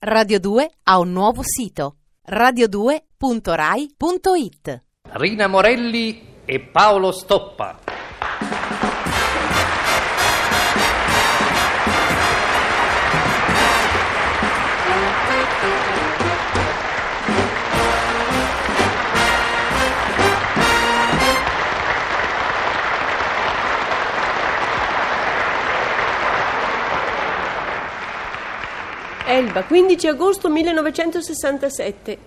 Radio 2 ha un nuovo sito radio2.rai.it Rina Morelli e Paolo Stoppa. Elba, 15 agosto 1967.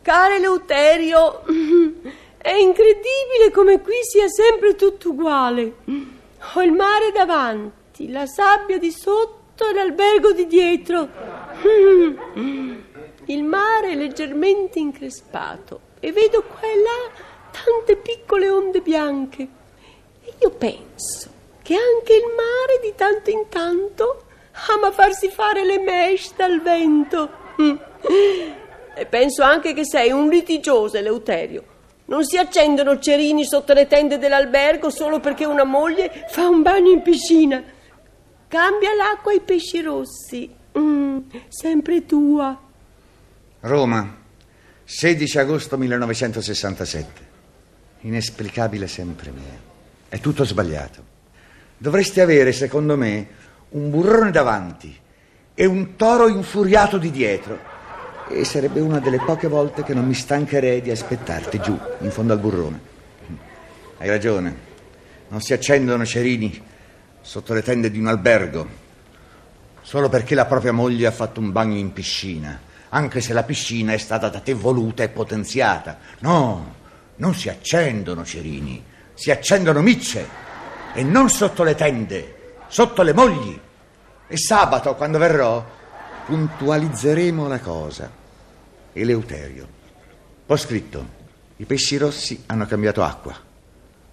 Care Leuterio, è incredibile come qui sia sempre tutto uguale. Ho il mare davanti, la sabbia di sotto e l'albergo di dietro. Il mare è leggermente increspato e vedo qua e là tante piccole onde bianche. E io penso che anche il mare di tanto in tanto ama farsi fare le mesh dal vento. E penso anche che sei un litigioso, Eleuterio. Non si accendono cerini sotto le tende dell'albergo solo perché una moglie fa un bagno in piscina. Cambia l'acqua ai pesci rossi. Mm, sempre tua. Roma, 16 agosto 1967. Inesplicabile sempre mia. È tutto sbagliato. Dovresti avere, secondo me, un burrone davanti e un toro infuriato di dietro. E sarebbe una delle poche volte che non mi stancherei di aspettarti giù, in fondo al burrone. Hai ragione, non si accendono cerini sotto le tende di un albergo, solo perché la propria moglie ha fatto un bagno in piscina, anche se la piscina è stata da te voluta e potenziata. No, non si accendono cerini, si accendono micce, e non sotto le tende, sotto le mogli. E sabato, quando verrò, puntualizzeremo la cosa. Eleuterio. Ho scritto, i pesci rossi hanno cambiato acqua.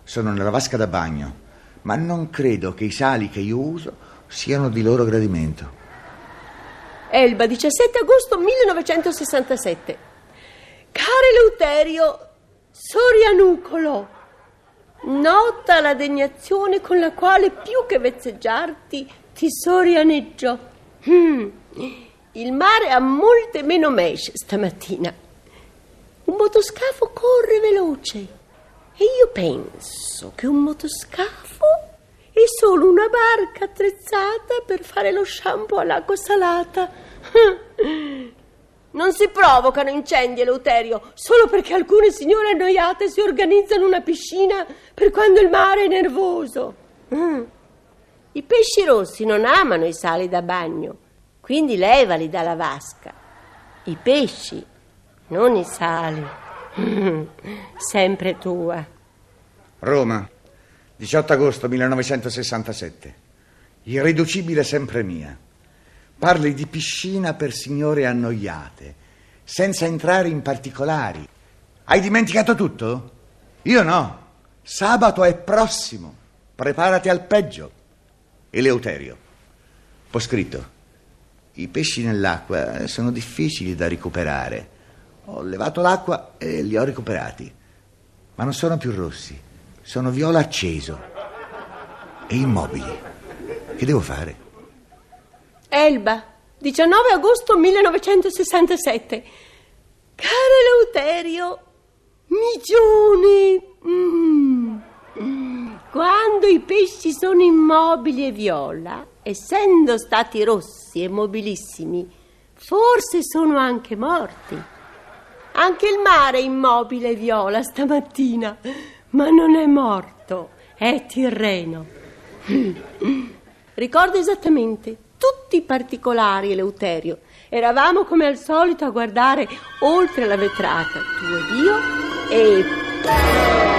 Sono nella vasca da bagno, ma non credo che i sali che io uso siano di loro gradimento. Elba, 17 agosto 1967. Caro Eleuterio, Sorianucolo, nota la degnazione con la quale più che vezzeggiarti ti sorianeggio. Mm. Il mare ha molte meno mesh stamattina. Un motoscafo corre veloce e io penso che un motoscafo è solo una barca attrezzata per fare lo shampoo all'acqua salata. Non si provocano incendi, Eleuterio, solo perché alcune signore annoiate si organizzano una piscina per quando il mare è nervoso. I pesci rossi non amano i sali da bagno, quindi levali dalla vasca. I pesci, non i sali. Sempre tua. Roma, 18 agosto 1967. Irriducibile sempre mia. Parli di piscina per signore annoiate, senza entrare in particolari. Hai dimenticato tutto? Io no. Sabato è prossimo. Preparati al peggio. Eleuterio. Ho scritto. I pesci nell'acqua sono difficili da recuperare. Ho levato l'acqua e li ho recuperati. Ma non sono più rossi. Sono viola acceso. E immobili. Che devo fare? Elba, 19 agosto 1967. Caro Eleuterio, Migione. Mm. Quando i pesci sono immobili e viola, essendo stati rossi e mobilissimi, forse sono anche morti. Anche il mare è immobile e viola stamattina, ma non è morto, è Tirreno. Ricordo esattamente tutti i particolari, Eleuterio. Eravamo come al solito a guardare oltre la vetrata, tu ed io, e...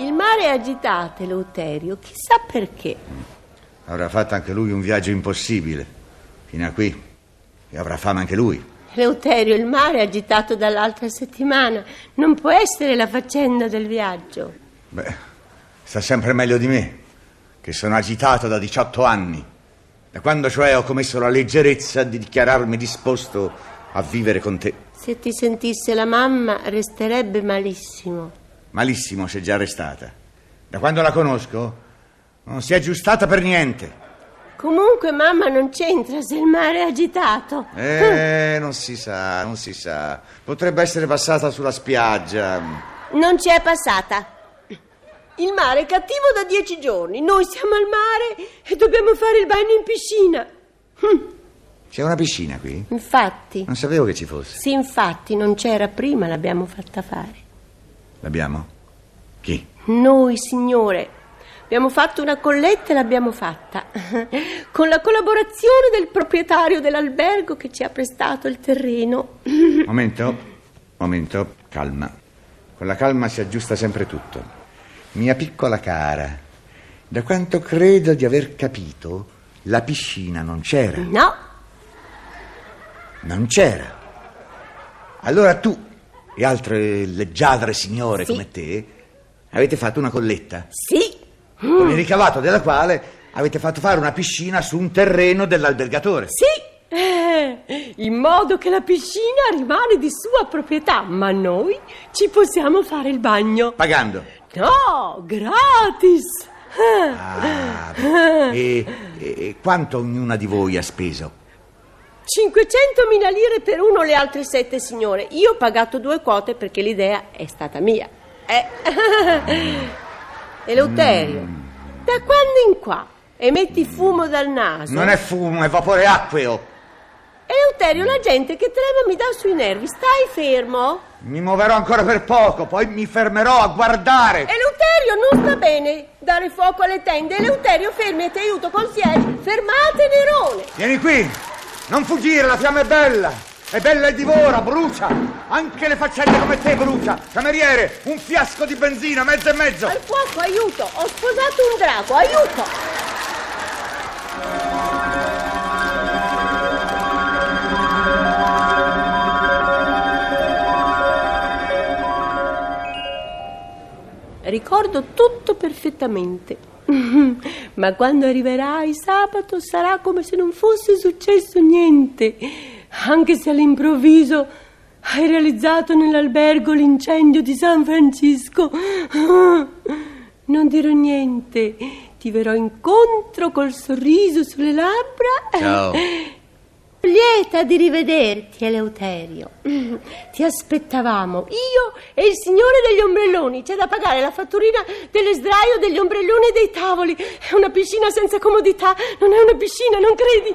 Il mare è agitato, Eleuterio, chissà perché. Avrà fatto anche lui un viaggio impossibile, fino a qui, e avrà fame anche lui. Eleuterio, il mare è agitato dall'altra settimana. Non può essere la faccenda del viaggio. Beh, sta sempre meglio di me, che sono agitato da 18 anni. Da quando cioè ho commesso la leggerezza di dichiararmi disposto a vivere con te. Se ti sentisse la mamma, resterebbe malissimo. Malissimo se già restata. Da quando la conosco, Non si è aggiustata per niente. Comunque mamma non c'entra se il mare è agitato. Eh, non si sa, non si sa. Potrebbe essere passata sulla spiaggia. Non ci è passata. Il mare è cattivo da dieci giorni. Noi siamo al mare e dobbiamo fare il bagno in piscina. Hm, C'è una piscina qui? Infatti. Non sapevo che ci fosse. Sì, infatti, non c'era prima, l'abbiamo fatta fare. L'abbiamo? Chi? Noi, signore, abbiamo fatto una colletta e l'abbiamo fatta. Con la collaborazione del proprietario dell'albergo che ci ha prestato il terreno. Momento, momento, calma. Con la calma si aggiusta sempre tutto. Mia piccola cara, da quanto credo di aver capito, la piscina non c'era. No, Non c'era. Allora tu e altre leggiadre signore Sì. come te avete fatto una colletta, sì, con il ricavato della quale avete fatto fare una piscina su un terreno dell'albergatore. sì. Eh, in modo che la piscina rimane di sua proprietà, ma noi ci possiamo fare il bagno. Pagando. No, gratis. Eh. Ah, e, e- e quanto ognuna di voi ha speso? 500.000 lire per uno, le altre sette signore. Io ho pagato due quote perché l'idea è stata mia. Eh. Eleuterio, da quando in qua emetti fumo dal naso? Non è fumo, è vapore acqueo. Eleuterio, la gente che trema mi dà sui nervi. Stai fermo? Mi muoverò ancora per poco, poi mi fermerò a guardare. Eleuterio, non sta bene dare fuoco alle tende. Eleuterio, fermi e ti aiuto, consiglieri. Fermate Nerone. Vieni qui, non fuggire, la fiamma è bella. È bella e divora, brucia. Anche le faccende come te brucia. Cameriere, un fiasco di benzina, mezzo e mezzo. Al fuoco, aiuto. Ho sposato un drago, aiuto. Ricordo tutto perfettamente. Ma quando arriverai sabato sarà come se non fosse successo niente, anche se all'improvviso hai realizzato nell'albergo l'incendio di San Francisco. Non dirò niente, ti verrò incontro col sorriso sulle labbra. Ciao. Lieta di rivederti, Eleuterio. Ti aspettavamo, io e il signore degli ombrelloni. C'è da pagare la fatturina dell'esdraio degli ombrelloni e dei tavoli. È una piscina senza comodità. Non è una piscina, non credi?